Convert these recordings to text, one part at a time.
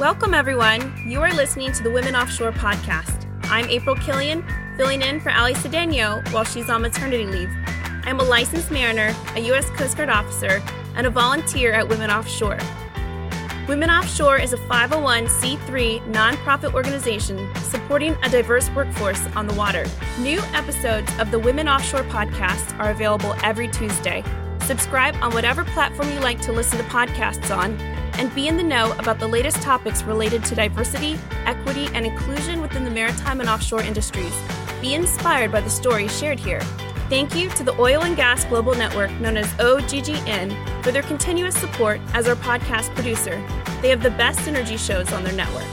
Welcome, everyone. You are listening to the Women Offshore podcast. I'm April Killian, filling in for Ali Cedeno while she's on maternity leave. I'm a licensed mariner, a U.S. Coast Guard officer, and a volunteer at Women Offshore. Women Offshore is a 501c3 nonprofit organization supporting a diverse workforce on the water. New episodes of the Women Offshore podcast are available every Tuesday. Subscribe on whatever platform you like to listen to podcasts on and be in the know about the latest topics related to diversity, equity, and inclusion within the maritime and offshore industries. Be inspired by the stories shared here. Thank you to the Oil and Gas Global Network, known as OGGN, for their continuous support as our podcast producer. They have the best energy shows on their network.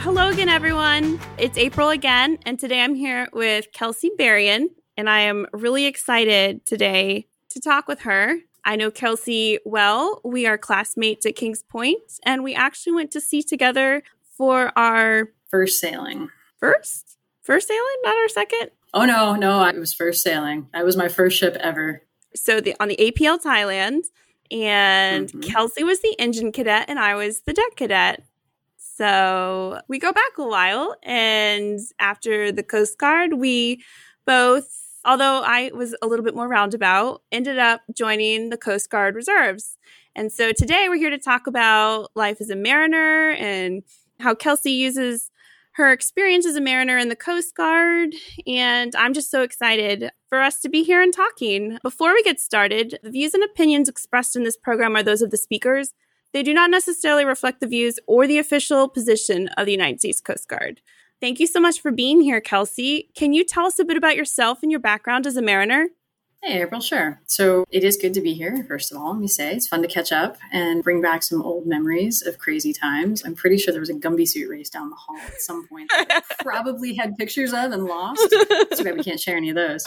Hello again, everyone. It's April again, and today I'm here with Kelsey Berrien, and I am really excited today to talk with her. I know Kelsey well. We are classmates at Kings Point, and we actually went to sea together for our first sailing. First? First sailing, not our second? Oh no, no, it was first sailing. That was my first ship ever. So the on the APL Thailand, and mm-hmm. Kelsey was the engine cadet, and I was the deck cadet. So we go back a while, and after the Coast Guard, we both although I was a little bit more roundabout, ended up joining the Coast Guard Reserves. And so today we're here to talk about life as a mariner and how Kelsey uses her experience as a mariner in the Coast Guard. And I'm just so excited for us to be here and talking. Before we get started, the views and opinions expressed in this program are those of the speakers. They do not necessarily reflect the views or the official position of the United States Coast Guard. Thank you so much for being here, Kelsey. Can you tell us a bit about yourself and your background as a mariner? Hey, April, sure. So it is good to be here, first of all, let me say. It's fun to catch up and bring back some old memories of crazy times. I'm pretty sure there was a Gumby suit race down the hall at some point that I probably had pictures of and lost. Too bad we can't share any of those.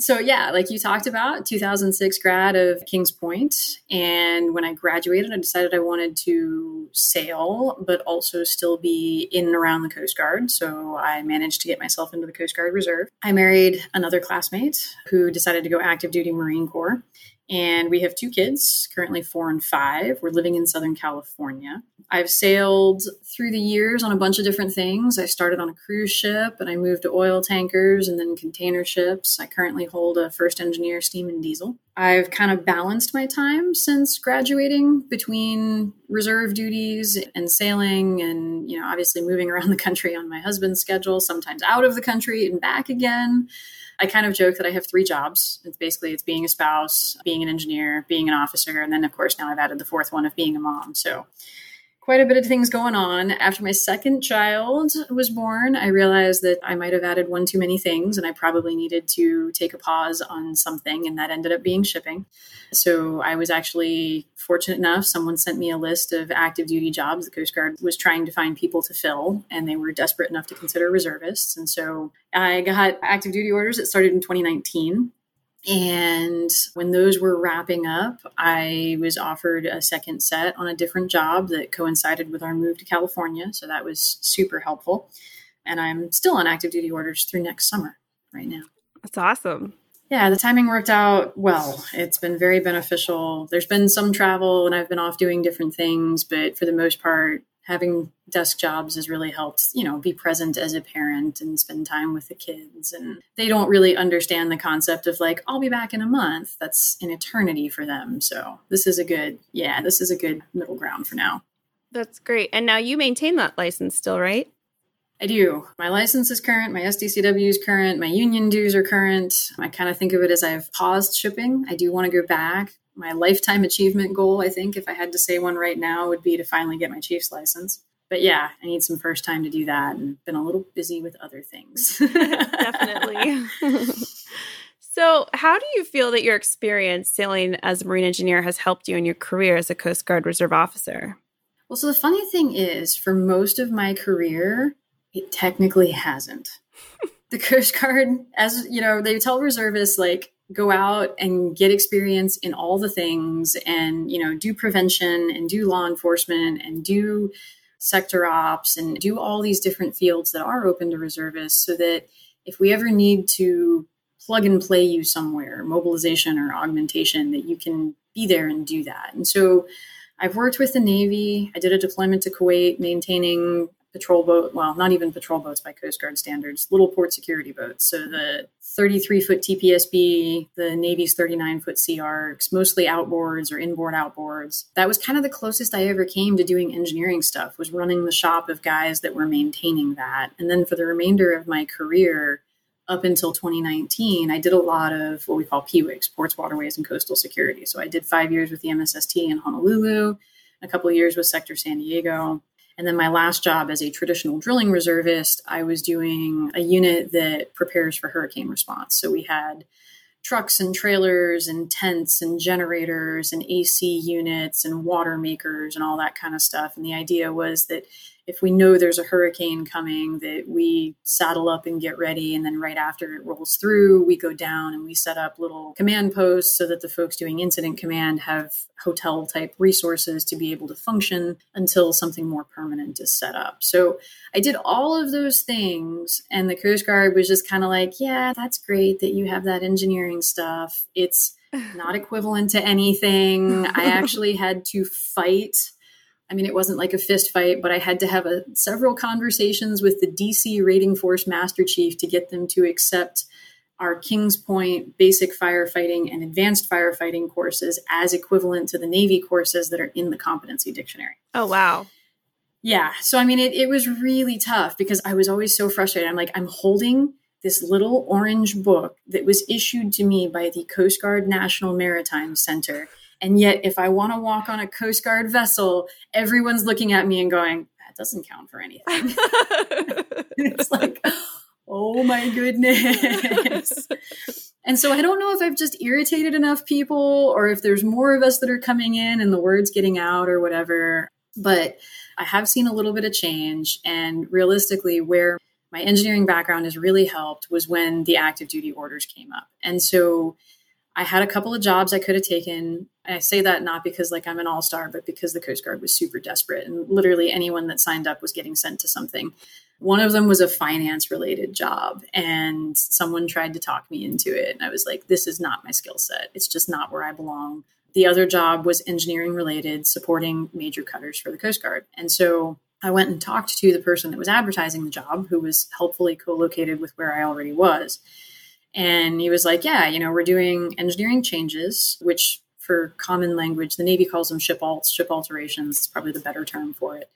So, yeah, like you talked about, 2006 grad of Kings Point. And when I graduated, I decided I wanted to sail, but also still be in and around the Coast Guard. So, I managed to get myself into the Coast Guard Reserve. I married another classmate who decided to go active duty Marine Corps. And we have two kids, currently four and five. We're living in Southern California. I've sailed through the years on a bunch of different things. I started on a cruise ship and I moved to oil tankers and then container ships. I currently hold a first engineer steam and diesel. I've kind of balanced my time since graduating between reserve duties and sailing and, you know, obviously moving around the country on my husband's schedule, sometimes out of the country and back again. I kind of joke that I have three jobs. It's basically it's being a spouse, being an engineer, being an officer, and then of course now I've added the fourth one of being a mom. So quite a bit of things going on. After my second child was born, I realized that I might have added one too many things and I probably needed to take a pause on something, and that ended up being shipping. So I was actually fortunate enough, someone sent me a list of active duty jobs the Coast Guard was trying to find people to fill, and they were desperate enough to consider reservists. And so I got active duty orders that started in 2019. And when those were wrapping up, I was offered a second set on a different job that coincided with our move to California. So that was super helpful. And I'm still on active duty orders through next summer right now. That's awesome. Yeah, the timing worked out well. It's been very beneficial. There's been some travel and I've been off doing different things, but for the most part, having desk jobs has really helped, you know, be present as a parent and spend time with the kids. And they don't really understand the concept of like, I'll be back in a month. That's an eternity for them. So this is a good, yeah, this is a good middle ground for now. That's great. And now you maintain that license still, right? I do. My license is current, my STCW is current, my union dues are current. I kind of think of it as I've paused shipping. I do want to go back my lifetime achievement goal, I think, if I had to say one right now, would be to finally get my chief's license. But yeah, I need some first time to do that and been a little busy with other things. Definitely. so, how do you feel that your experience sailing as a marine engineer has helped you in your career as a Coast Guard Reserve officer? Well, so the funny thing is, for most of my career, it technically hasn't. the Coast Guard, as you know, they tell reservists, like, go out and get experience in all the things and you know do prevention and do law enforcement and do sector ops and do all these different fields that are open to reservists so that if we ever need to plug and play you somewhere mobilization or augmentation that you can be there and do that and so I've worked with the Navy. I did a deployment to Kuwait, maintaining patrol boat, well, not even patrol boats by Coast Guard standards, little port security boats. So the 33 foot TPSB, the Navy's 39 foot Arcs, mostly outboards or inboard outboards. That was kind of the closest I ever came to doing engineering stuff, was running the shop of guys that were maintaining that. And then for the remainder of my career, up until 2019, I did a lot of what we call PWICs, Ports, Waterways, and Coastal Security. So I did five years with the MSST in Honolulu, a couple years with Sector San Diego. And then my last job as a traditional drilling reservist, I was doing a unit that prepares for hurricane response. So we had trucks and trailers and tents and generators and AC units and water makers and all that kind of stuff. And the idea was that if we know there's a hurricane coming, that we saddle up and get ready. And then right after it rolls through, we go down and we set up little command posts so that the folks doing incident command have hotel type resources to be able to function until something more permanent is set up. So I did all of those things. And the Coast Guard was just kind of like, yeah, that's great that you have that engineering stuff. It's not equivalent to anything. I actually had to fight I mean, it wasn't like a fist fight, but I had to have a, several conversations with the DC Rating Force Master Chief to get them to accept our Kings Point basic firefighting and advanced firefighting courses as equivalent to the Navy courses that are in the competency dictionary. Oh, wow. Yeah. So, I mean, it, it was really tough because I was always so frustrated. I'm like, I'm holding this little orange book that was issued to me by the Coast Guard National Maritime Center and yet, if I want to walk on a Coast Guard vessel, everyone's looking at me and going, that doesn't count for anything. it's like, oh my goodness. and so I don't know if I've just irritated enough people or if there's more of us that are coming in and the word's getting out or whatever. But I have seen a little bit of change. And realistically, where my engineering background has really helped was when the active duty orders came up. And so I had a couple of jobs I could have taken. I say that not because like I'm an all-star, but because the Coast Guard was super desperate and literally anyone that signed up was getting sent to something. One of them was a finance related job and someone tried to talk me into it. And I was like, this is not my skill set. It's just not where I belong. The other job was engineering related, supporting major cutters for the Coast Guard. And so I went and talked to the person that was advertising the job, who was helpfully co located with where I already was. And he was like, Yeah, you know, we're doing engineering changes, which for common language, the Navy calls them ship alts, ship alterations is probably the better term for it.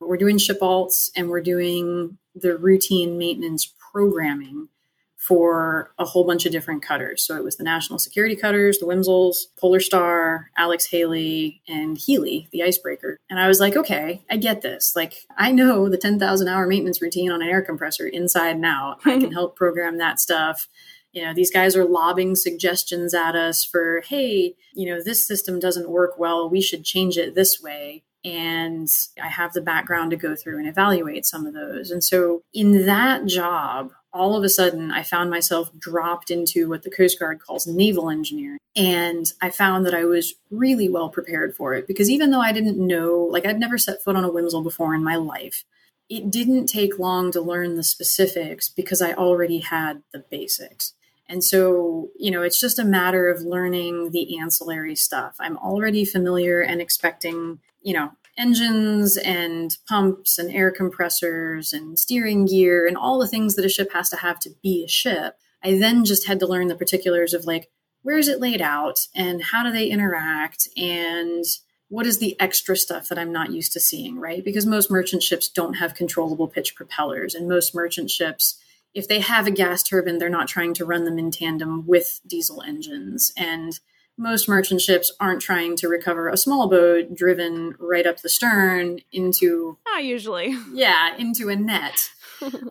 But we're doing ship alts and we're doing the routine maintenance programming for a whole bunch of different cutters. So it was the national security cutters, the Wimsels, Polar Star, Alex Haley, and Healy, the icebreaker. And I was like, okay, I get this. Like, I know the 10,000 hour maintenance routine on an air compressor inside and out. I can help program that stuff you know these guys are lobbing suggestions at us for hey you know this system doesn't work well we should change it this way. And i have the background to go through and evaluate some of those. And so in that job all of a sudden i found myself dropped into what the coast guard calls naval engineering. And i found that i was really well prepared for it because even though i didn't know like i'd never set foot on a wimsel before in my life it didn't take long to learn the specifics because I already had the basics. And so, you know, it's just a matter of learning the ancillary stuff. I'm already familiar and expecting, you know, engines and pumps and air compressors and steering gear and all the things that a ship has to have to be a ship. I then just had to learn the particulars of like, where is it laid out and how do they interact and what is the extra stuff that I'm not used to seeing, right? Because most merchant ships don't have controllable pitch propellers and most merchant ships if they have a gas turbine, they're not trying to run them in tandem with diesel engines. And most merchant ships aren't trying to recover a small boat driven right up the stern into not usually. Yeah into a net.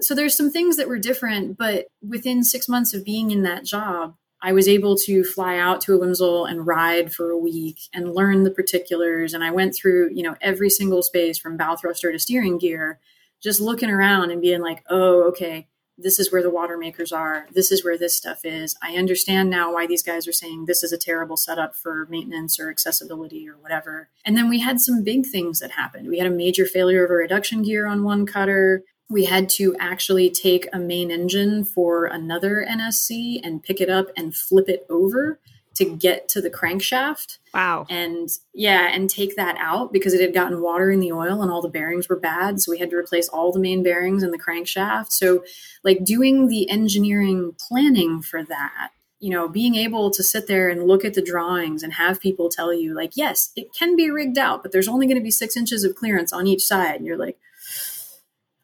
So there's some things that were different but within six months of being in that job i was able to fly out to a wimsel and ride for a week and learn the particulars. And i went through you know every single space from bow thruster to steering gear just looking around and being like oh okay this is where the water makers are. This is where this stuff is. I understand now why these guys are saying this is a terrible setup for maintenance or accessibility or whatever. And then we had some big things that happened. We had a major failure of a reduction gear on one cutter. We had to actually take a main engine for another NSC and pick it up and flip it over to get to the crankshaft. Wow. And yeah, and take that out because it had gotten water in the oil and all the bearings were bad. So we had to replace all the main bearings in the crankshaft. So, like, doing the engineering planning for that you know, being able to sit there and look at the drawings and have people tell you, like, yes, it can be rigged out, but there's only going to be six inches of clearance on each side. And you're like,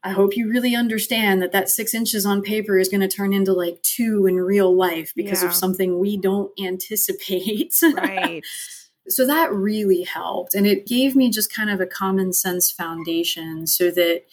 I hope you really understand that that six inches on paper is going to turn into like two in real life because yeah. of something we don't anticipate. Right. so that really helped. And it gave me just kind of a common sense foundation so that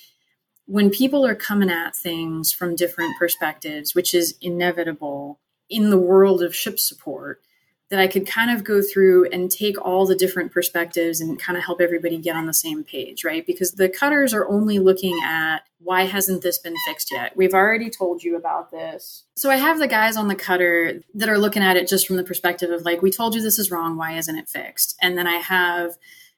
when people are coming at things from different perspectives, which is inevitable in the world of ship support, that I could kind of go through and take all the different perspectives and kind of help everybody get on the same page, right? Because the cutters are only looking at why hasn't this been fixed yet? We've already told you about this. So I have the guys on the cutter that are looking at it just from the perspective of like, we told you this is wrong. Why isn't it fixed? And then I have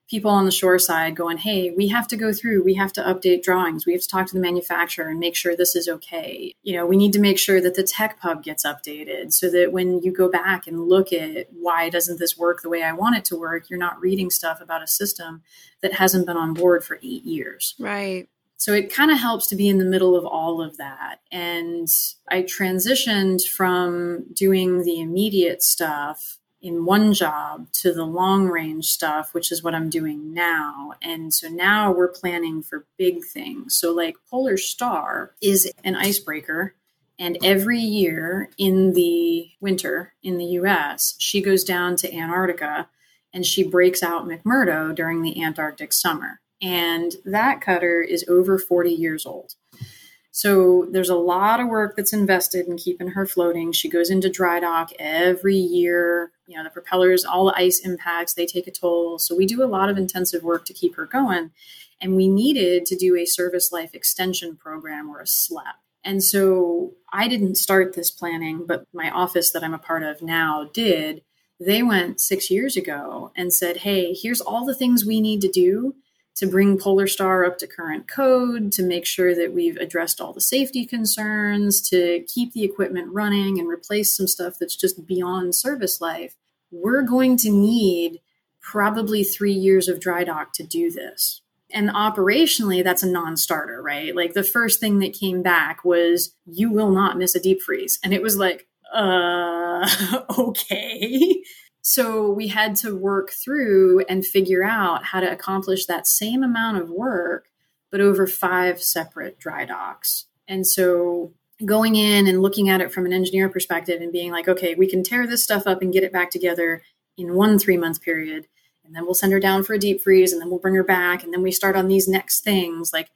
people on the shore side going, hey, we have to go through, we have to update drawings, we have to talk to the manufacturer and make sure this is okay. You know, we need to make sure that the tech pub gets updated so that when you go back and look at why doesn't this work the way I want it to work, you're not reading stuff about a system that hasn't been on board for eight years. Right. So it kind of helps to be in the middle of all of that. And I transitioned from doing the immediate stuff in one job to the long range stuff, which is what I'm doing now. And so now we're planning for big things. So, like Polar Star is an icebreaker. And every year in the winter in the US, she goes down to Antarctica and she breaks out McMurdo during the Antarctic summer. And that cutter is over 40 years old. So there's a lot of work that's invested in keeping her floating. She goes into dry dock every year. You know, the propellers, all the ice impacts, they take a toll. So we do a lot of intensive work to keep her going. And we needed to do a service life extension program or a SLEP. And so I didn't start this planning, but my office that I'm a part of now did. They went six years ago and said, hey, here's all the things we need to do to bring Polar Star up to current code, to make sure that we've addressed all the safety concerns, to keep the equipment running and replace some stuff that's just beyond service life, we're going to need probably three years of dry dock to do this. And operationally, that's a non starter, right? Like the first thing that came back was, you will not miss a deep freeze. And it was like, uh, okay. So we had to work through and figure out how to accomplish that same amount of work, but over five separate dry docks. And so going in and looking at it from an engineer perspective and being like, okay, we can tear this stuff up and get it back together in one three month period. And then we'll send her down for a deep freeze and then we'll bring her back. And then we start on these next things. Like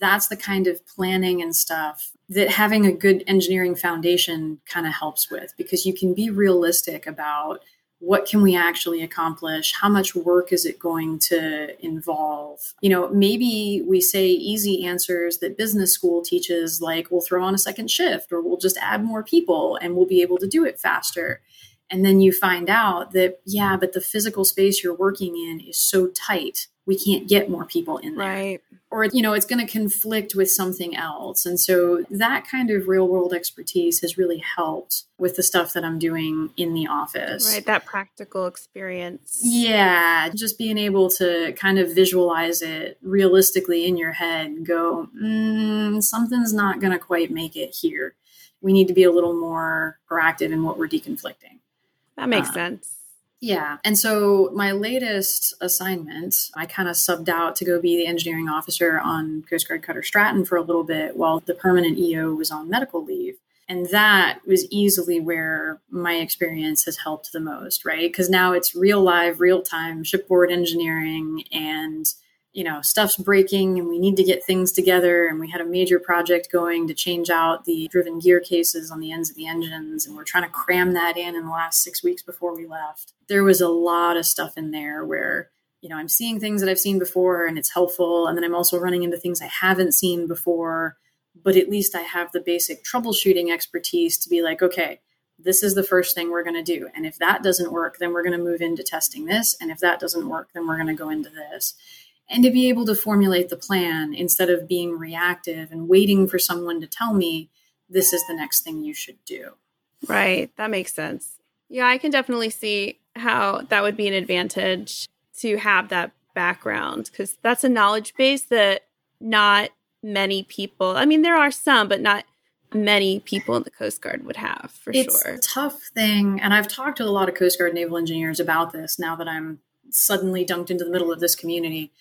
that's the kind of planning and stuff that having a good engineering foundation kind of helps with because you can be realistic about what can we actually accomplish? How much work is it going to involve? You know maybe we say easy answers that business school teaches like we'll throw on a second shift or we'll just add more people and we'll be able to do it faster. And then you find out that yeah but the physical space you're working in is so tight we can't get more people in there. Right. Or, you know, it's going to conflict with something else. And so that kind of real world expertise has really helped with the stuff that I'm doing in the office. Right. That practical experience. Yeah. Just being able to kind of visualize it realistically in your head go, mm, something's not going to quite make it here. We need to be a little more proactive in what we're deconflicting. That makes uh, sense. Yeah. And so my latest assignment, I kind of subbed out to go be the engineering officer on Coast Guard Cutter Stratton for a little bit while the permanent EO was on medical leave. And that was easily where my experience has helped the most, right? Because now it's real live, real time shipboard engineering and you know stuff's breaking and we need to get things together. And we had a major project going to change out the driven gear cases on the ends of the engines. And we're trying to cram that in in the last six weeks before we left. There was a lot of stuff in there where you know i'm seeing things that i've seen before and it's helpful. And then i'm also running into things i haven't seen before. But at least i have the basic troubleshooting expertise to be like okay this is the first thing we're going to do. And if that doesn't work then we're going to move into testing this. And if that doesn't work then we're going to go into this and to be able to formulate the plan instead of being reactive and waiting for someone to tell me this is the next thing you should do. Right. That makes sense. Yeah, I can definitely see how that would be an advantage to have that background because that's a knowledge base that not many people, I mean, there are some, but not many people in the Coast Guard would have for it's sure. It's a tough thing. And I've talked to a lot of Coast Guard naval engineers about this now that I'm suddenly dunked into the middle of this community.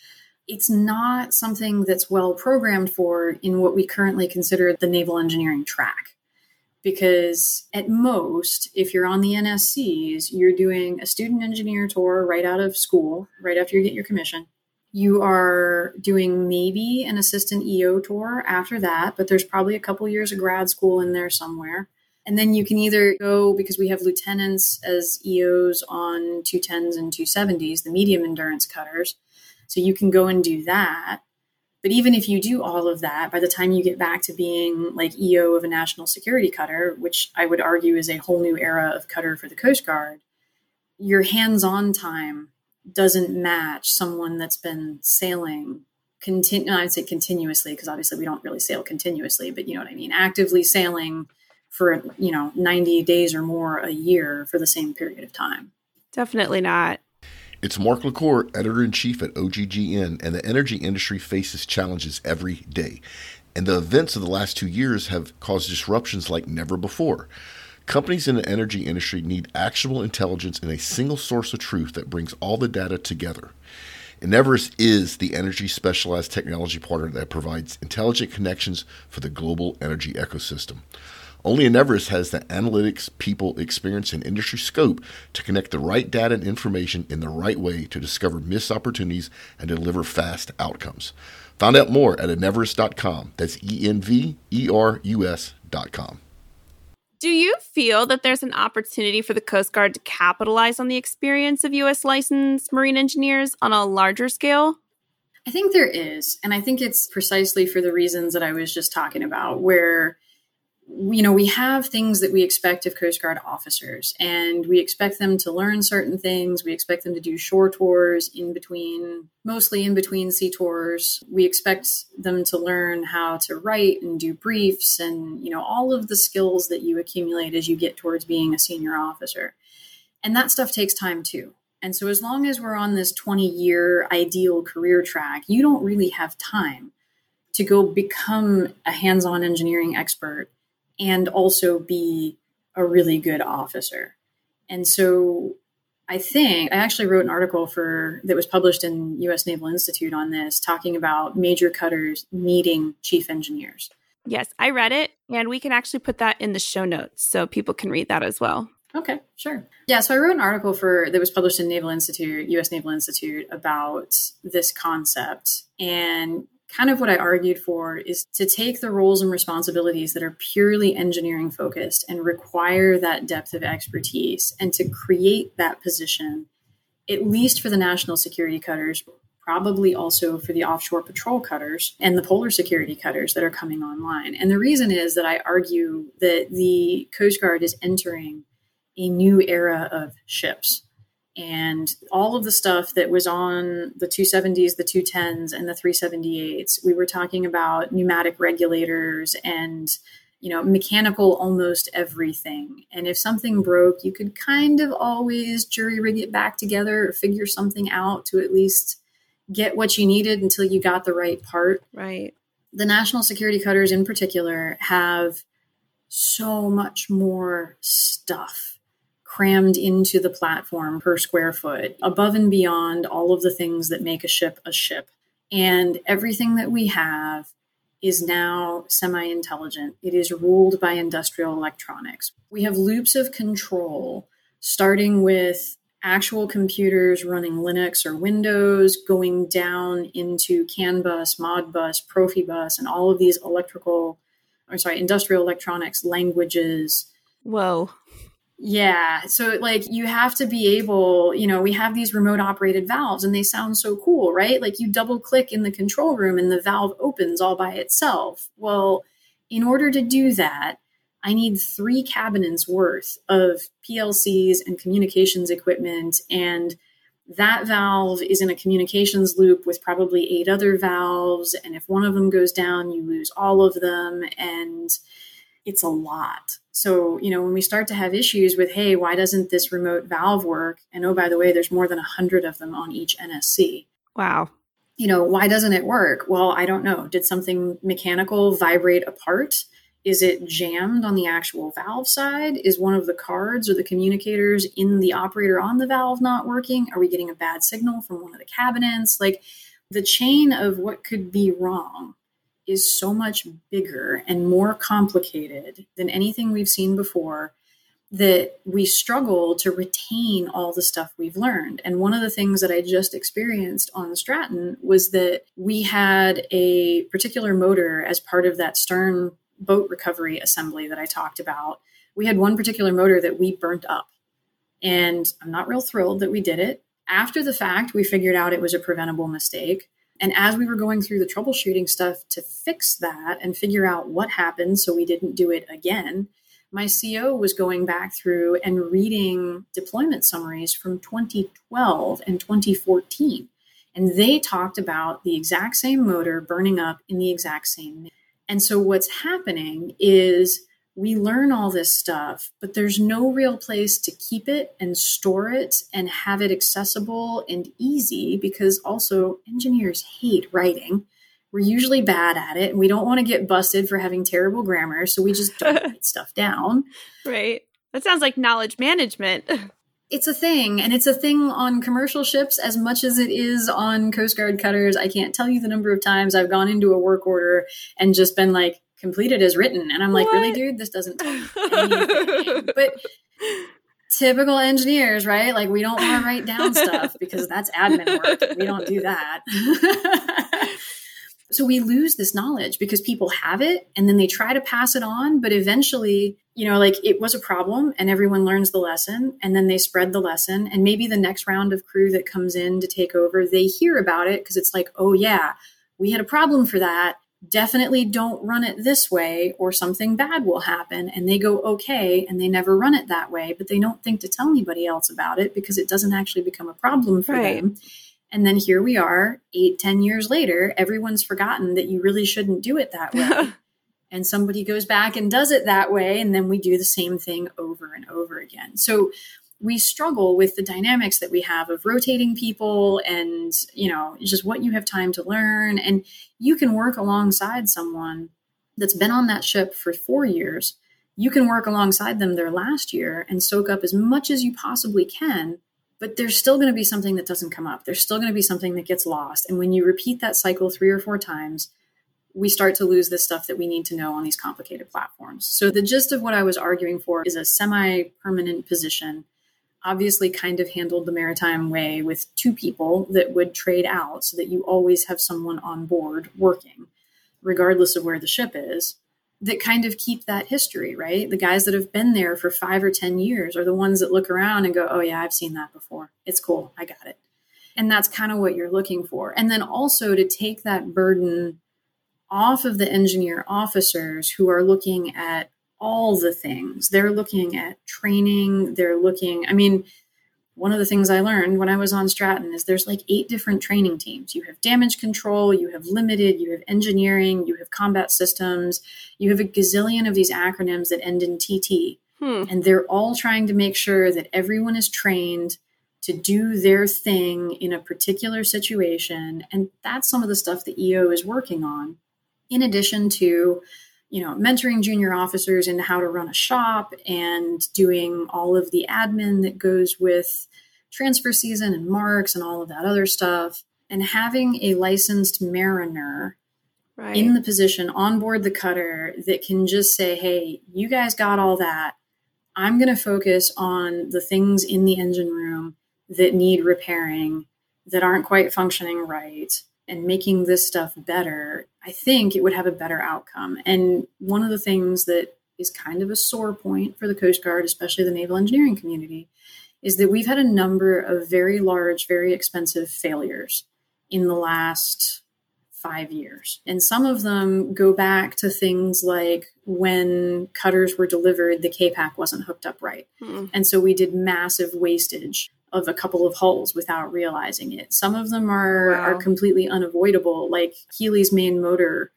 It's not something that's well programmed for in what we currently consider the naval engineering track. Because at most, if you're on the NSCs, you're doing a student engineer tour right out of school, right after you get your commission you are doing maybe an assistant EO tour after that, but there's probably a couple years of grad school in there somewhere. And then you can either go because we have lieutenants as EOs on 210s and 270s, the medium endurance cutters. So you can go and do that. But even if you do all of that, by the time you get back to being like EO of a national security cutter, which I would argue is a whole new era of cutter for the Coast Guard, your hands on time doesn't match someone that's been sailing continue I'd say continuously because obviously we don't really sail continuously, but you know what I mean, actively sailing for you know 90 days or more a year for the same period of time. Definitely not. It's Mark LaCour, editor in chief at OGGN, and the energy industry faces challenges every day. And the events of the last two years have caused disruptions like never before. Companies in the energy industry need actionable intelligence in a single source of truth that brings all the data together. Enverus is the energy specialized technology partner that provides intelligent connections for the global energy ecosystem. Only Enverus has the analytics, people, experience, and industry scope to connect the right data and information in the right way to discover missed opportunities and deliver fast outcomes. Find out more at enverus.com. That's E N V E R U S.com. Do you feel that there's an opportunity for the Coast Guard to capitalize on the experience of U.S. licensed marine engineers on a larger scale? I think there is. And I think it's precisely for the reasons that I was just talking about, where you know, we have things that we expect of Coast Guard officers, and we expect them to learn certain things. We expect them to do shore tours in between, mostly in between sea tours. We expect them to learn how to write and do briefs and, you know, all of the skills that you accumulate as you get towards being a senior officer. And that stuff takes time too. And so, as long as we're on this 20 year ideal career track, you don't really have time to go become a hands on engineering expert and also be a really good officer. And so I think I actually wrote an article for that was published in US Naval Institute on this talking about major cutters needing chief engineers. Yes, I read it and we can actually put that in the show notes so people can read that as well. Okay, sure. Yeah, so I wrote an article for that was published in Naval Institute, US Naval Institute about this concept and kind of what I argued for is to take the roles and responsibilities that are purely engineering focused and require that depth of expertise and to create that position, at least for the national security cutters, probably also for the offshore patrol cutters and the polar security cutters that are coming online. And the reason is that I argue that the Coast Guard is entering a new era of ships and all of the stuff that was on the 270s, the 210s, and the 378s. We were talking about pneumatic regulators and you know mechanical almost everything. And if something broke, you could kind of always jury rig it back together or figure something out to at least get what you needed until you got the right part. Right. The national security cutters in particular have so much more stuff crammed into the platform per square foot, above and beyond all of the things that make a ship a ship. And everything that we have is now semi intelligent. It is ruled by industrial electronics. We have loops of control, starting with actual computers running Linux or Windows, going down into CAN bus, Modbus, Profibus, and all of these electrical, or sorry, industrial electronics languages. Whoa. Yeah. So, like, you have to be able, you know, we have these remote operated valves and they sound so cool, right? Like, you double click in the control room and the valve opens all by itself. Well, in order to do that, I need three cabinets worth of PLCs and communications equipment. And that valve is in a communications loop with probably eight other valves. And if one of them goes down, you lose all of them. And it's a lot. So, you know, when we start to have issues with, hey, why doesn't this remote valve work? And oh, by the way, there's more than 100 of them on each NSC. Wow. You know, why doesn't it work? Well, I don't know. Did something mechanical vibrate apart? Is it jammed on the actual valve side? Is one of the cards or the communicators in the operator on the valve not working? Are we getting a bad signal from one of the cabinets? Like the chain of what could be wrong is so much bigger and more complicated than anything we've seen before that we struggle to retain all the stuff we've learned. And one of the things that I just experienced on Stratton was that we had a particular motor as part of that stern boat recovery assembly that I talked about. We had one particular motor that we burnt up. And I'm not real thrilled that we did it. After the fact, we figured out it was a preventable mistake. And as we were going through the troubleshooting stuff to fix that and figure out what happened so we didn't do it again, my CO was going back through and reading deployment summaries from 2012 and 2014. And they talked about the exact same motor burning up in the exact same. And so what's happening is we learn all this stuff, but there's no real place to keep it and store it and have it accessible and easy because also engineers hate writing. We're usually bad at it and we don't want to get busted for having terrible grammar. So we just don't write stuff down. Right. That sounds like knowledge management. It's a thing, and it's a thing on commercial ships as much as it is on Coast Guard cutters. I can't tell you the number of times I've gone into a work order and just been like, completed as written. And I'm like, what? really, dude, this doesn't But typical engineers, right? Like we don't want to write down stuff because that's admin work. We don't do that. so we lose this knowledge because people have it and then they try to pass it on, but eventually, you know, like it was a problem and everyone learns the lesson and then they spread the lesson and maybe the next round of crew that comes in to take over, they hear about it because it's like, "Oh yeah, we had a problem for that definitely don't run it this way or something bad will happen. And they go okay and they never run it that way but they don't think to tell anybody else about it because it doesn't actually become a problem for right. them. And then here we are eight ten years later everyone's forgotten that you really shouldn't do it that way. And somebody goes back and does it that way and then we do the same thing over and over again. So we struggle with the dynamics that we have of rotating people and you know just what you have time to learn. And you can work alongside someone that's been on that ship for 4 years. You can work alongside them their last year and soak up as much as you possibly can but there's still going to be something that doesn't come up. There's still going to be something that gets lost. And when you repeat that cycle 3 or 4 times we start to lose the stuff that we need to know on these complicated platforms. So, the gist of what I was arguing for is a semi permanent position obviously kind of handled the maritime way with two people that would trade out so that you always have someone on board working, regardless of where the ship is, that kind of keep that history, right? The guys that have been there for five or 10 years are the ones that look around and go, oh, yeah, I've seen that before. It's cool. I got it. And that's kind of what you're looking for. And then also to take that burden off of the engineer officers who are looking at all the things. They're looking at training, they're looking, I mean, one of the things I learned when I was on Stratton is there's like eight different training teams. You have damage control, you have limited, you have engineering, you have combat systems, you have a gazillion of these acronyms that end in TT. Hmm. And they're all trying to make sure that everyone is trained to do their thing in a particular situation. And that's some of the stuff that EO is working on, in addition to you know, mentoring junior officers into how to run a shop and doing all of the admin that goes with transfer season and marks and all of that other stuff. And having a licensed mariner right. in the position on board the cutter that can just say, hey, you guys got all that. I'm going to focus on the things in the engine room that need repairing, that aren't quite functioning right and making this stuff better, I think it would have a better outcome. And one of the things that is kind of a sore point for the Coast Guard, especially the naval engineering community, is that we've had a number of very large, very expensive failures in the last five years. And some of them go back to things like when cutters were delivered, the K-Pack wasn't hooked up right. Mm. And so we did massive wastage of a couple of hulls without realizing it. Some of them are wow. are completely unavoidable, like Healy's main motor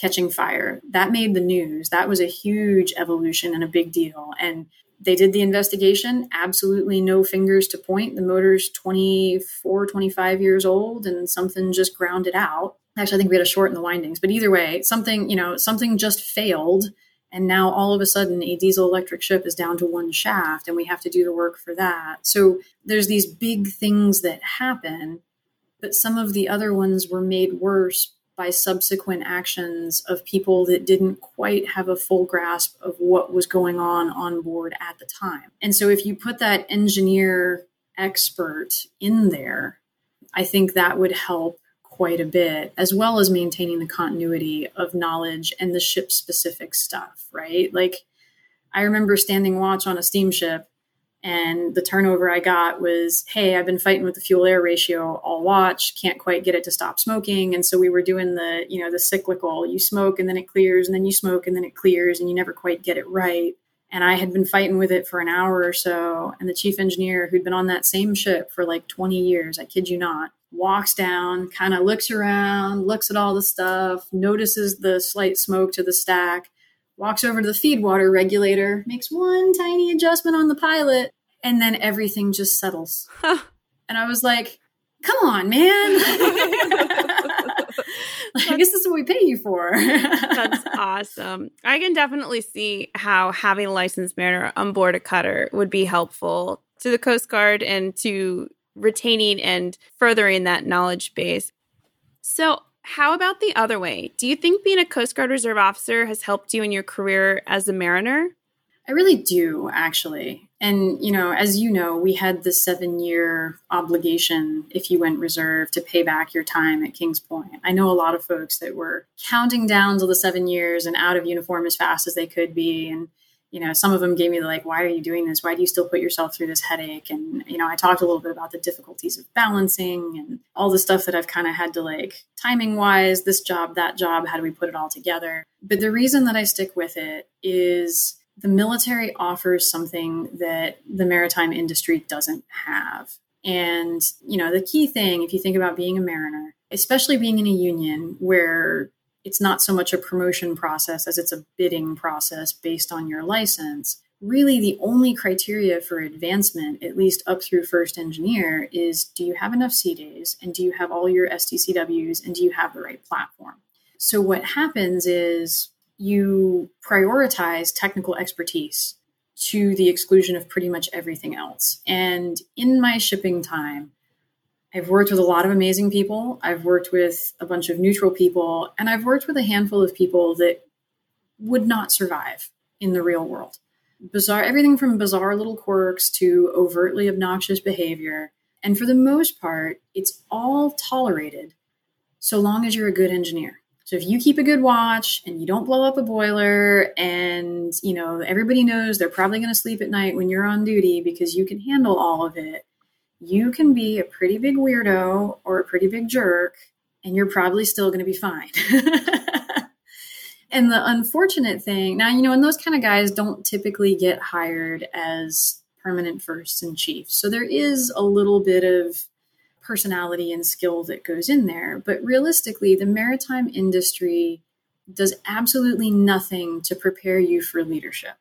catching fire. That made the news. That was a huge evolution and a big deal. And they did the investigation, absolutely no fingers to point. The motor's 24, 25 years old, and something just ground it out. Actually, I think we had a short in the windings, but either way, something, you know, something just failed. And now all of a sudden, a diesel electric ship is down to one shaft, and we have to do the work for that. So there's these big things that happen, but some of the other ones were made worse by subsequent actions of people that didn't quite have a full grasp of what was going on on board at the time. And so if you put that engineer expert in there, I think that would help quite a bit, as well as maintaining the continuity of knowledge and the ship specific stuff, right? Like, I remember standing watch on a steamship and the turnover I got was, hey, I've been fighting with the fuel air ratio all watch, can't quite get it to stop smoking. And so we were doing the, you know, the cyclical, you smoke and then it clears and then you smoke and then it clears and you never quite get it right. And I had been fighting with it for an hour or so. And the chief engineer, who'd been on that same ship for like 20 years, I kid you not, walks down, kind of looks around, looks at all the stuff, notices the slight smoke to the stack, walks over to the feed water regulator, makes one tiny adjustment on the pilot, and then everything just settles. Huh. And I was like, come on, man. I guess this is what we pay you for. That's awesome. I can definitely see how having a licensed mariner on board a cutter would be helpful to the Coast Guard and to retaining and furthering that knowledge base. So, how about the other way? Do you think being a Coast Guard Reserve officer has helped you in your career as a mariner? I really do, actually. And, you know, as you know, we had the seven year obligation if you went reserve to pay back your time at Kings Point. I know a lot of folks that were counting down to the seven years and out of uniform as fast as they could be. And, you know, some of them gave me the like, why are you doing this? Why do you still put yourself through this headache? And, you know, I talked a little bit about the difficulties of balancing and all the stuff that I've kind of had to like timing wise, this job, that job, how do we put it all together? But the reason that I stick with it is the military offers something that the maritime industry doesn't have. And, you know, the key thing, if you think about being a mariner, especially being in a union where it's not so much a promotion process as it's a bidding process based on your license. Really, the only criteria for advancement, at least up through first engineer, is do you have enough sea days and do you have all your STCWs and do you have the right platform? So, what happens is you prioritize technical expertise to the exclusion of pretty much everything else. And in my shipping time, I've worked with a lot of amazing people. I've worked with a bunch of neutral people, and I've worked with a handful of people that would not survive in the real world. Bizarre, everything from bizarre little quirks to overtly obnoxious behavior. And for the most part, it's all tolerated so long as you're a good engineer. So if you keep a good watch and you don't blow up a boiler and, you know, everybody knows they're probably going to sleep at night when you're on duty because you can handle all of it, you can be a pretty big weirdo or a pretty big jerk, and you're probably still going to be fine. and the unfortunate thing now, you know, and those kind of guys don't typically get hired as permanent firsts and chiefs. So there is a little bit of personality and skill that goes in there. But realistically, the maritime industry does absolutely nothing to prepare you for leadership.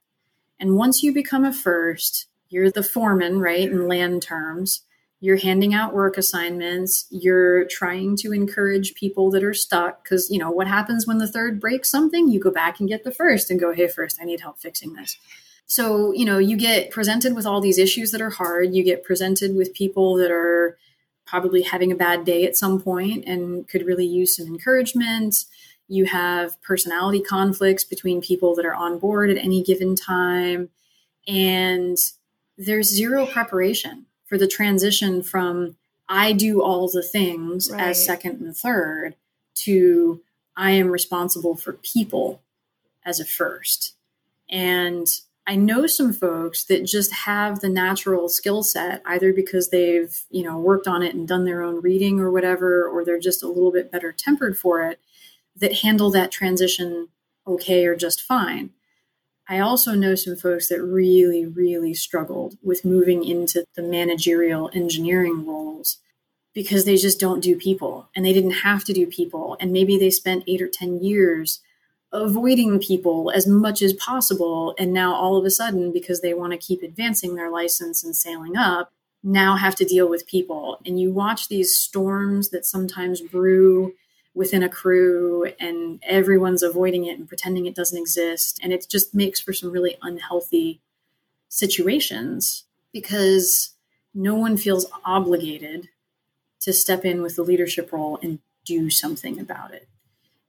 And once you become a first, you're the foreman, right, in land terms you're handing out work assignments you're trying to encourage people that are stuck because you know what happens when the third breaks something you go back and get the first and go hey first i need help fixing this so you know you get presented with all these issues that are hard you get presented with people that are probably having a bad day at some point and could really use some encouragement you have personality conflicts between people that are on board at any given time and there's zero preparation for the transition from I do all the things right. as second and third to I am responsible for people as a first. And I know some folks that just have the natural skill set, either because they've, you know, worked on it and done their own reading or whatever, or they're just a little bit better tempered for it, that handle that transition okay or just fine. I also know some folks that really, really struggled with moving into the managerial engineering roles because they just don't do people and they didn't have to do people. And maybe they spent eight or 10 years avoiding people as much as possible. And now all of a sudden, because they want to keep advancing their license and sailing up, now have to deal with people. And you watch these storms that sometimes brew within a crew and everyone's avoiding it and pretending it doesn't exist. And it just makes for some really unhealthy situations because no one feels obligated to step in with the leadership role and do something about it.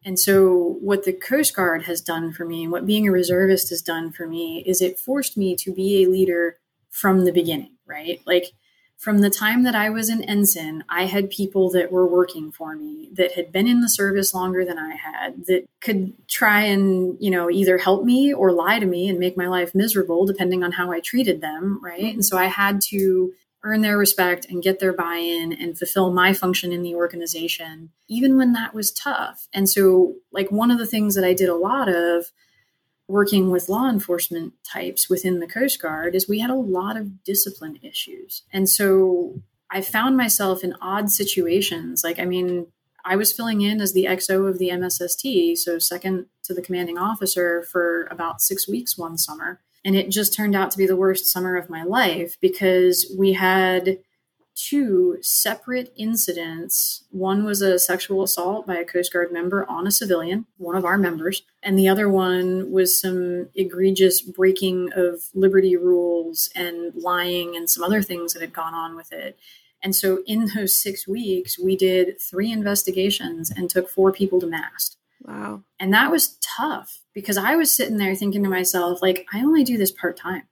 And so, what the Coast Guard has done for me, and what being a reservist has done for me, is it forced me to be a leader from the beginning, right? Like, from the time that I was an ensign, I had people that were working for me that had been in the service longer than I had that could try and, you know, either help me or lie to me and make my life miserable depending on how I treated them, right? And so I had to earn their respect and get their buy in and fulfill my function in the organization, even when that was tough. And so, like, one of the things that I did a lot of working with law enforcement types within the Coast Guard is we had a lot of discipline issues. And so, I found myself in odd situations. Like, I mean, I was filling in as the XO of the MSST, so second to the commanding officer for about six weeks one summer. And it just turned out to be the worst summer of my life because we had two separate incidents. One was a sexual assault by a Coast Guard member on a civilian, one of our members, and the other one was some egregious breaking of liberty rules and lying and some other things that had gone on with it. And so in those six weeks, we did three investigations and took four people to mast. Wow. And that was tough because I was sitting there thinking to myself, like, I only do this part time.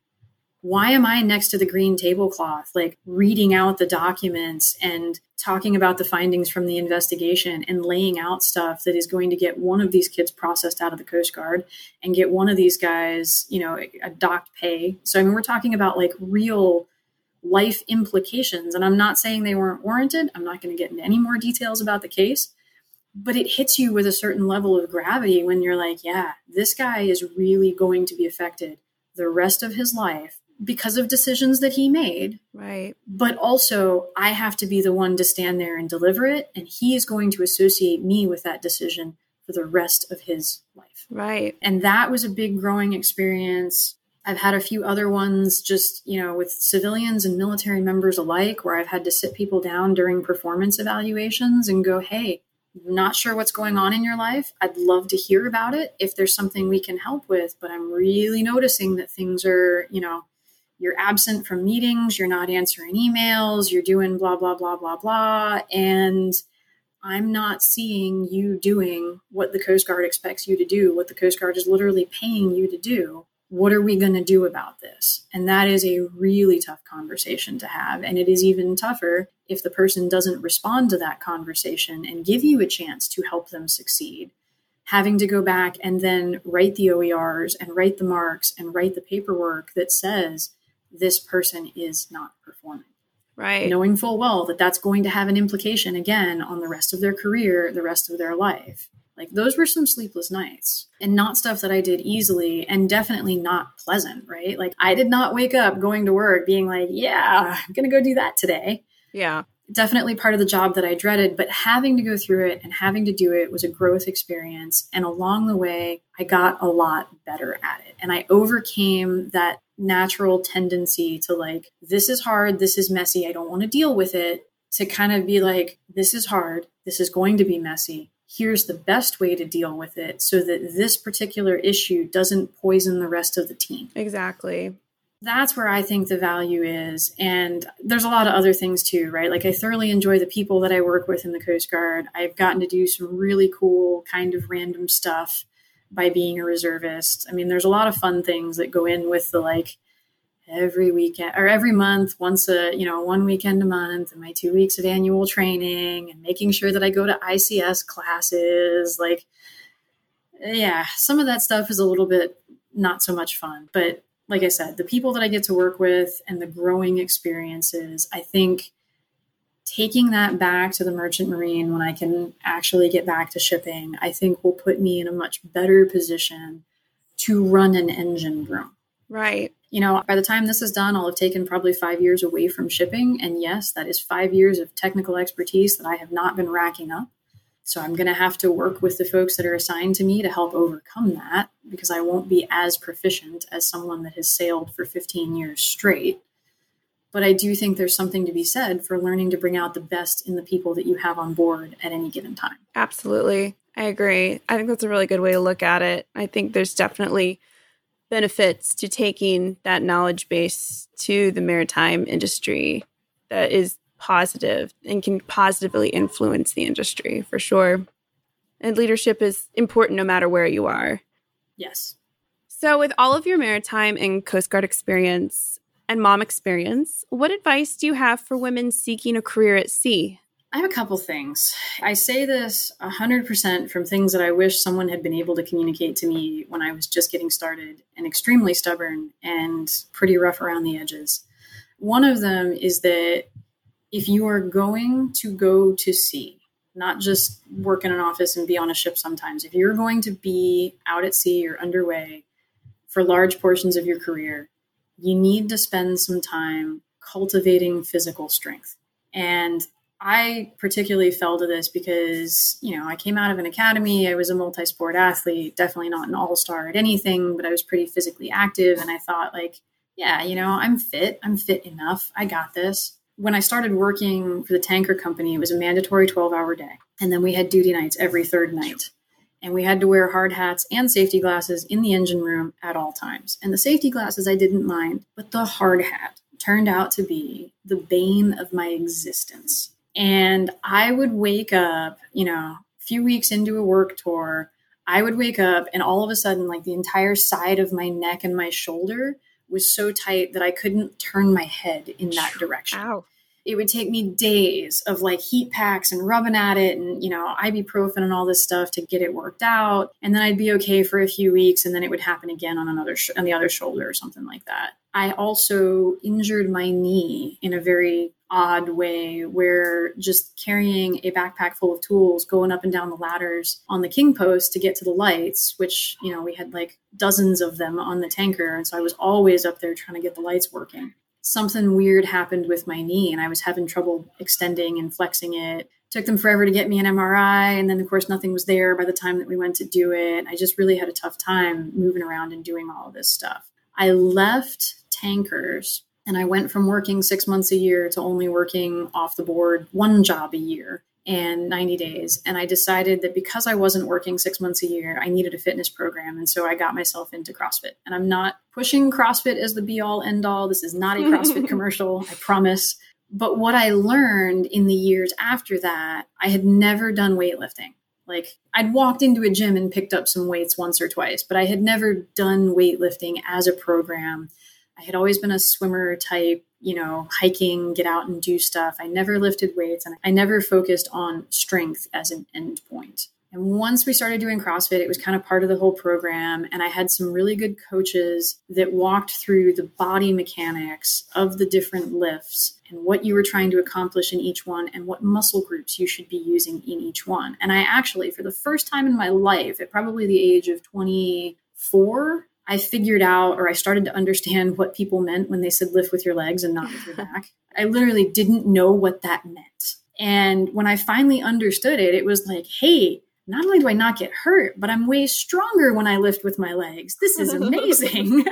Why am I next to the green tablecloth, like reading out the documents and talking about the findings from the investigation and laying out stuff that is going to get one of these kids processed out of the Coast Guard and get one of these guys, you know, a docked pay? So, I mean, we're talking about like real life implications. And I'm not saying they weren't warranted. I'm not going to get into any more details about the case but it hits you with a certain level of gravity when you're like, yeah, this guy is really going to be affected the rest of his life because of decisions that he made. Right. But also, I have to be the one to stand there and deliver it. And he is going to associate me with that decision for the rest of his life. Right. And that was a big growing experience. I've had a few other ones just, you know, with civilians and military members alike, where I've had to sit people down during performance evaluations and go, hey, not sure what's going on in your life. I'd love to hear about it if there's something we can help with, but I'm really noticing that things are, you know, you're absent from meetings, you're not answering emails, you're doing blah, blah, blah, blah, blah. And I'm not seeing you doing what the Coast Guard expects you to do, what the Coast Guard is literally paying you to do what are we going to do about this? And that is a really tough conversation to have. And it is even tougher if the person doesn't respond to that conversation and give you a chance to help them succeed. Having to go back and then write the OERs and write the marks and write the paperwork that says this person is not performing. Right. Knowing full well that that's going to have an implication again on the rest of their career, the rest of their life. Like those were some sleepless nights and not stuff that I did easily and definitely not pleasant, right? Like I did not wake up going to work being like, yeah, I'm going to go do that today. Yeah. Definitely part of the job that I dreaded, but having to go through it and having to do it was a growth experience. And along the way, I got a lot better at it. And I overcame that natural tendency to like, this is hard, this is messy, I don't want to deal with it, to kind of be like, this is hard, this is going to be messy here's the best way to deal with it so that this particular issue doesn't poison the rest of the team. Exactly. That's where I think the value is. And there's a lot of other things too, right? Like I thoroughly enjoy the people that I work with in the Coast Guard. I've gotten to do some really cool, kind of random stuff by being a reservist. I mean, there's a lot of fun things that go in with the like, every weekend or every month, once a, you know, one weekend a month and my two weeks of annual training and making sure that I go to ICS classes. Like, yeah, some of that stuff is a little bit not so much fun. But like I said, the people that I get to work with and the growing experiences, I think taking that back to the merchant marine when I can actually get back to shipping, I think will put me in a much better position to run an engine room. Right you know, by the time this is done, I'll have taken probably five years away from shipping. And yes, that is five years of technical expertise that I have not been racking up. So I'm going to have to work with the folks that are assigned to me to help overcome that because I won't be as proficient as someone that has sailed for 15 years straight. But I do think there's something to be said for learning to bring out the best in the people that you have on board at any given time. Absolutely. I agree. I think that's a really good way to look at it. I think there's definitely benefits to taking that knowledge base to the maritime industry that is positive and can positively influence the industry for sure. And leadership is important no matter where you are. Yes. So, with all of your maritime and Coast Guard experience and mom experience, what advice do you have for women seeking a career at sea? I have a couple things. I say this 100% from things that I wish someone had been able to communicate to me when I was just getting started and extremely stubborn and pretty rough around the edges. One of them is that if you are going to go to sea, not just work in an office and be on a ship sometimes, if you're going to be out at sea or underway for large portions of your career, you need to spend some time cultivating physical strength. And I particularly fell to this because, you know, I came out of an academy. I was a multi sport athlete, definitely not an all star at anything, but I was pretty physically active. And I thought, like, yeah, you know, I'm fit. I'm fit enough. I got this when I started working for the tanker company, it was a mandatory 12 hour day. And then we had duty nights every third night. And we had to wear hard hats and safety glasses in the engine room at all times. And the safety glasses I didn't mind, but the hard hat turned out to be the bane of my existence. And I would wake up, you know, a few weeks into a work tour, I would wake up and all of a sudden, like the entire side of my neck and my shoulder was so tight that I couldn't turn my head in that direction. Ow. It would take me days of like heat packs and rubbing at it and, you know, ibuprofen and all this stuff to get it worked out. And then I'd be okay for a few weeks and then it would happen again on another, sh- on the other shoulder or something like that. I also injured my knee in a very odd way where just carrying a backpack full of tools going up and down the ladders on the king post to get to the lights which you know we had like dozens of them on the tanker and so i was always up there trying to get the lights working. Something weird happened with my knee and i was having trouble extending and flexing it. Took them forever to get me an mri and then of course nothing was there by the time that we went to do it. I just really had a tough time moving around and doing all of this stuff. I left tankers and I went from working six months a year to only working off the board one job a year and 90 days. And I decided that because I wasn't working six months a year, I needed a fitness program. And so I got myself into CrossFit. And I'm not pushing CrossFit as the be all end all. This is not a CrossFit commercial, I promise. But what I learned in the years after that, I had never done weightlifting. Like I'd walked into a gym and picked up some weights once or twice, but I had never done weightlifting as a program I had always been a swimmer type, you know, hiking, get out and do stuff. I never lifted weights and I never focused on strength as an end point. And once we started doing CrossFit, it was kind of part of the whole program. And I had some really good coaches that walked through the body mechanics of the different lifts and what you were trying to accomplish in each one and what muscle groups you should be using in each one. And I actually, for the first time in my life, at probably the age of 24, I figured out or I started to understand what people meant when they said lift with your legs and not with your back. I literally didn't know what that meant. And when I finally understood it, it was like, hey, not only do I not get hurt, but I'm way stronger when I lift with my legs. This is amazing.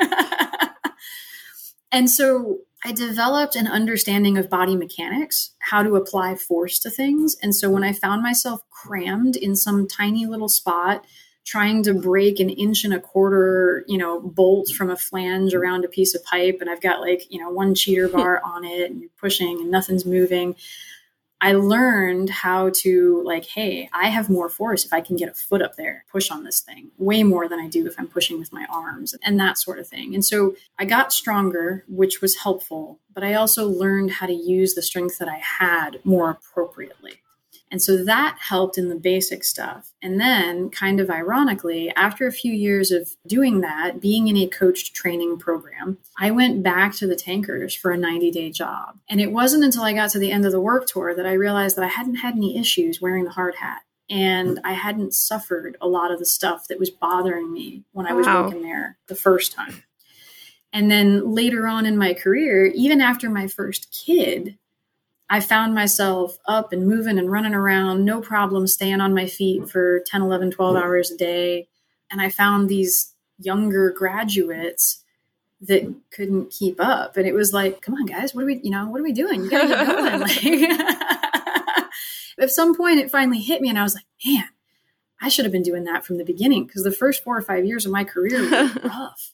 and so I developed an understanding of body mechanics, how to apply force to things. And so when I found myself crammed in some tiny little spot, trying to break an inch and a quarter, you know, bolt from a flange around a piece of pipe, and I've got like, you know, one cheater bar on it, and you're pushing and nothing's moving. I learned how to like, hey, I have more force if I can get a foot up there, push on this thing, way more than I do if I'm pushing with my arms and that sort of thing. And so I got stronger, which was helpful, but I also learned how to use the strength that I had more appropriately. And so that helped in the basic stuff. And then, kind of ironically, after a few years of doing that, being in a coached training program, I went back to the tankers for a 90 day job. And it wasn't until I got to the end of the work tour that I realized that I hadn't had any issues wearing the hard hat. And I hadn't suffered a lot of the stuff that was bothering me when I was wow. working there the first time. And then later on in my career, even after my first kid, I found myself up and moving and running around, no problem staying on my feet for 10, 11, 12 hours a day. And I found these younger graduates that couldn't keep up. And it was like, come on, guys, what are we, you know, what are we doing? You gotta get going. like, at some point, it finally hit me, and I was like, man, I should have been doing that from the beginning because the first four or five years of my career were rough.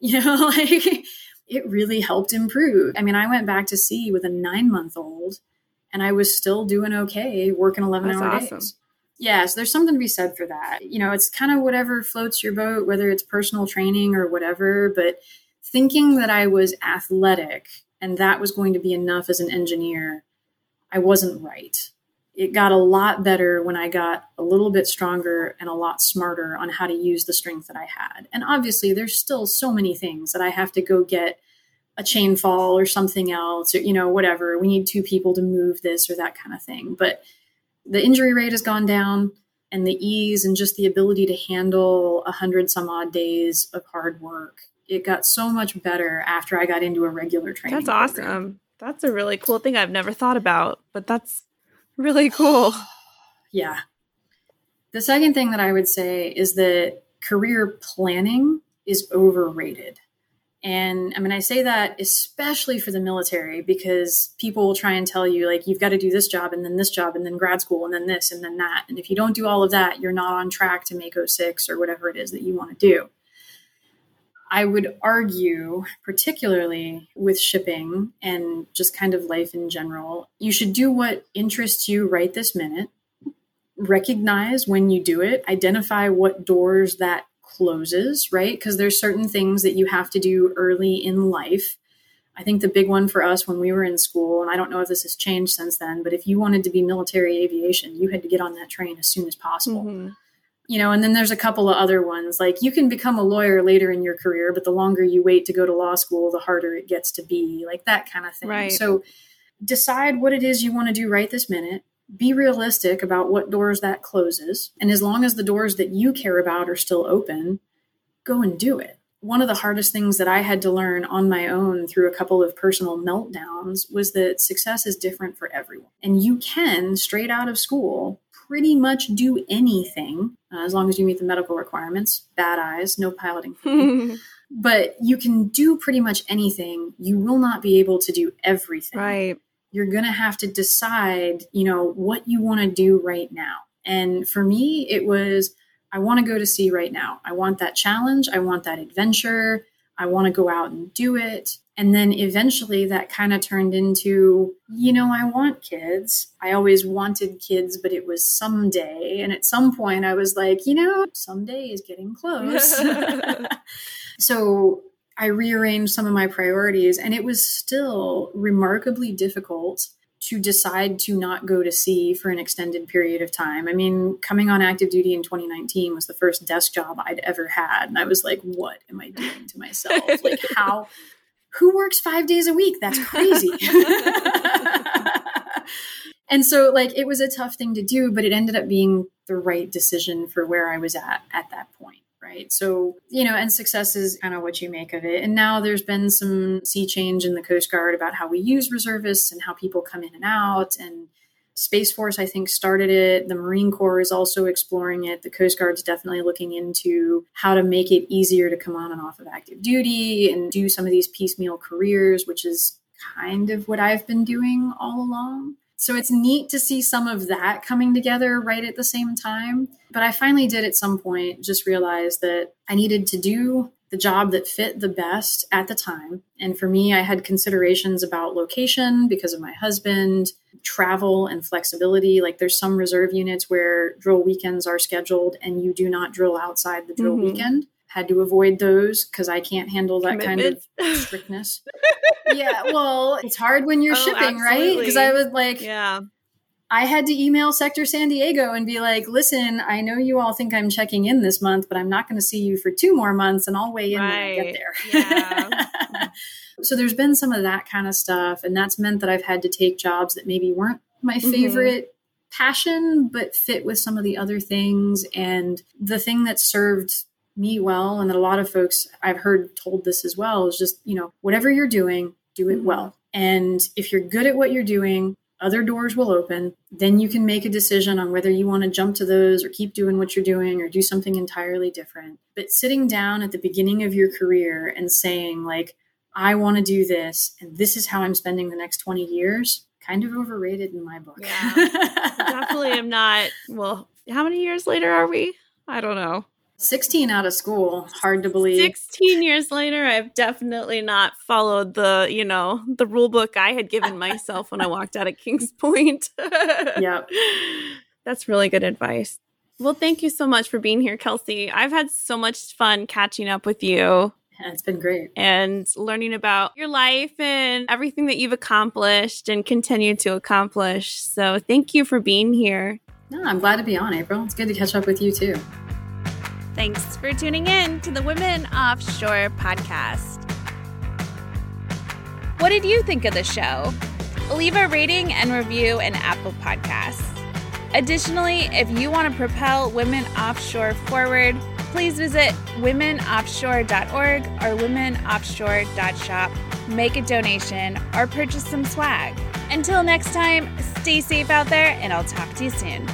You know, like it really helped improve. I mean, I went back to sea with a nine month old and I was still doing okay working 11 That's hour awesome. days. Yeah, so there's something to be said for that. You know, it's kind of whatever floats your boat, whether it's personal training or whatever. But thinking that I was athletic and that was going to be enough as an engineer, I wasn't right it got a lot better when I got a little bit stronger and a lot smarter on how to use the strength that I had. And obviously, there's still so many things that I have to go get a chain fall or something else, or, you know, whatever. We need two people to move this or that kind of thing. But the injury rate has gone down and the ease and just the ability to handle a hundred some odd days of hard work. It got so much better after I got into a regular training. That's awesome. Program. That's a really cool thing I've never thought about, but that's Really cool. yeah. The second thing that I would say is that career planning is overrated. And I mean, I say that especially for the military because people will try and tell you, like, you've got to do this job and then this job and then grad school and then this and then that. And if you don't do all of that, you're not on track to make 06 or whatever it is that you want to do. I would argue, particularly with shipping and just kind of life in general, you should do what interests you right this minute. Recognize when you do it, identify what doors that closes, right? Because there's certain things that you have to do early in life. I think the big one for us when we were in school, and I don't know if this has changed since then, but if you wanted to be military aviation, you had to get on that train as soon as possible. Mm-hmm you know and then there's a couple of other ones like you can become a lawyer later in your career but the longer you wait to go to law school the harder it gets to be like that kind of thing right. so decide what it is you want to do right this minute be realistic about what doors that closes and as long as the doors that you care about are still open go and do it one of the hardest things that I had to learn on my own through a couple of personal meltdowns was that success is different for everyone. And you can, straight out of school, pretty much do anything uh, as long as you meet the medical requirements. Bad eyes, no piloting. but you can do pretty much anything. You will not be able to do everything. Right. You're going to have to decide, you know, what you want to do right now. And for me, it was I want to go to sea right now. I want that challenge. I want that adventure. I want to go out and do it. And then eventually that kind of turned into, you know, I want kids. I always wanted kids, but it was someday. And at some point I was like, you know, someday is getting close. so I rearranged some of my priorities and it was still remarkably difficult to decide to not go to sea for an extended period of time. I mean, coming on active duty in 2019 was the first desk job I'd ever had. And I was like, what am I doing to myself? Like, how who works five days a week? That's crazy. and so, like, it was a tough thing to do, but it ended up being the right decision for where I was at at that point. Right. So, you know, and success is kind of what you make of it. And now there's been some sea change in the Coast Guard about how we use reservists and how people come in and out. And Space Force, I think, started it. The Marine Corps is also exploring it. The Coast Guard's definitely looking into how to make it easier to come on and off of active duty and do some of these piecemeal careers, which is kind of what I've been doing all along. So it's neat to see some of that coming together right at the same time. But I finally did at some point just realize that I needed to do the job that fit the best at the time. And for me, I had considerations about location because of my husband, travel and flexibility. Like there's some reserve units where drill weekends are scheduled and you do not drill outside the drill mm-hmm. weekend. Had to avoid those because I can't handle that Commitment. kind of strictness. yeah, well, it's hard when you're oh, shipping, absolutely. right? Because I was like, yeah. I had to email Sector San Diego and be like, listen, I know you all think I'm checking in this month, but I'm not going to see you for two more months and I'll weigh in right. when I get there. Yeah. so there's been some of that kind of stuff. And that's meant that I've had to take jobs that maybe weren't my mm-hmm. favorite mm-hmm. passion, but fit with some of the other things. And the thing that served me well, and that a lot of folks I've heard told this as well, is just, you know, whatever you're doing, do it mm-hmm. well And if you're good at what you're doing, other doors will open. Then you can make a decision on whether you want to jump to those or keep doing what you're doing or do something entirely different. But sitting down at the beginning of your career and saying, like, I want to do this and this is how I'm spending the next 20 years, kind of overrated in my book. Yeah. definitely am not. Well, how many years later are we? I don't know. 16 out of school hard to believe 16 years later i've definitely not followed the you know the rule book i had given myself when i walked out of kings point yep that's really good advice well thank you so much for being here kelsey i've had so much fun catching up with you yeah, it's been great. And learning about your life and everything that you've accomplished and continue to accomplish. So thank you for being here. No, I'm glad to be on, April. It's good to catch up with you too. Thanks for tuning in to the Women Offshore podcast. What did you think of the show? Leave a rating and review in Apple Podcasts. Additionally, if you want to propel women offshore forward, please visit womenoffshore.org or womenoffshore.shop, make a donation, or purchase some swag. Until next time, stay safe out there, and I'll talk to you soon.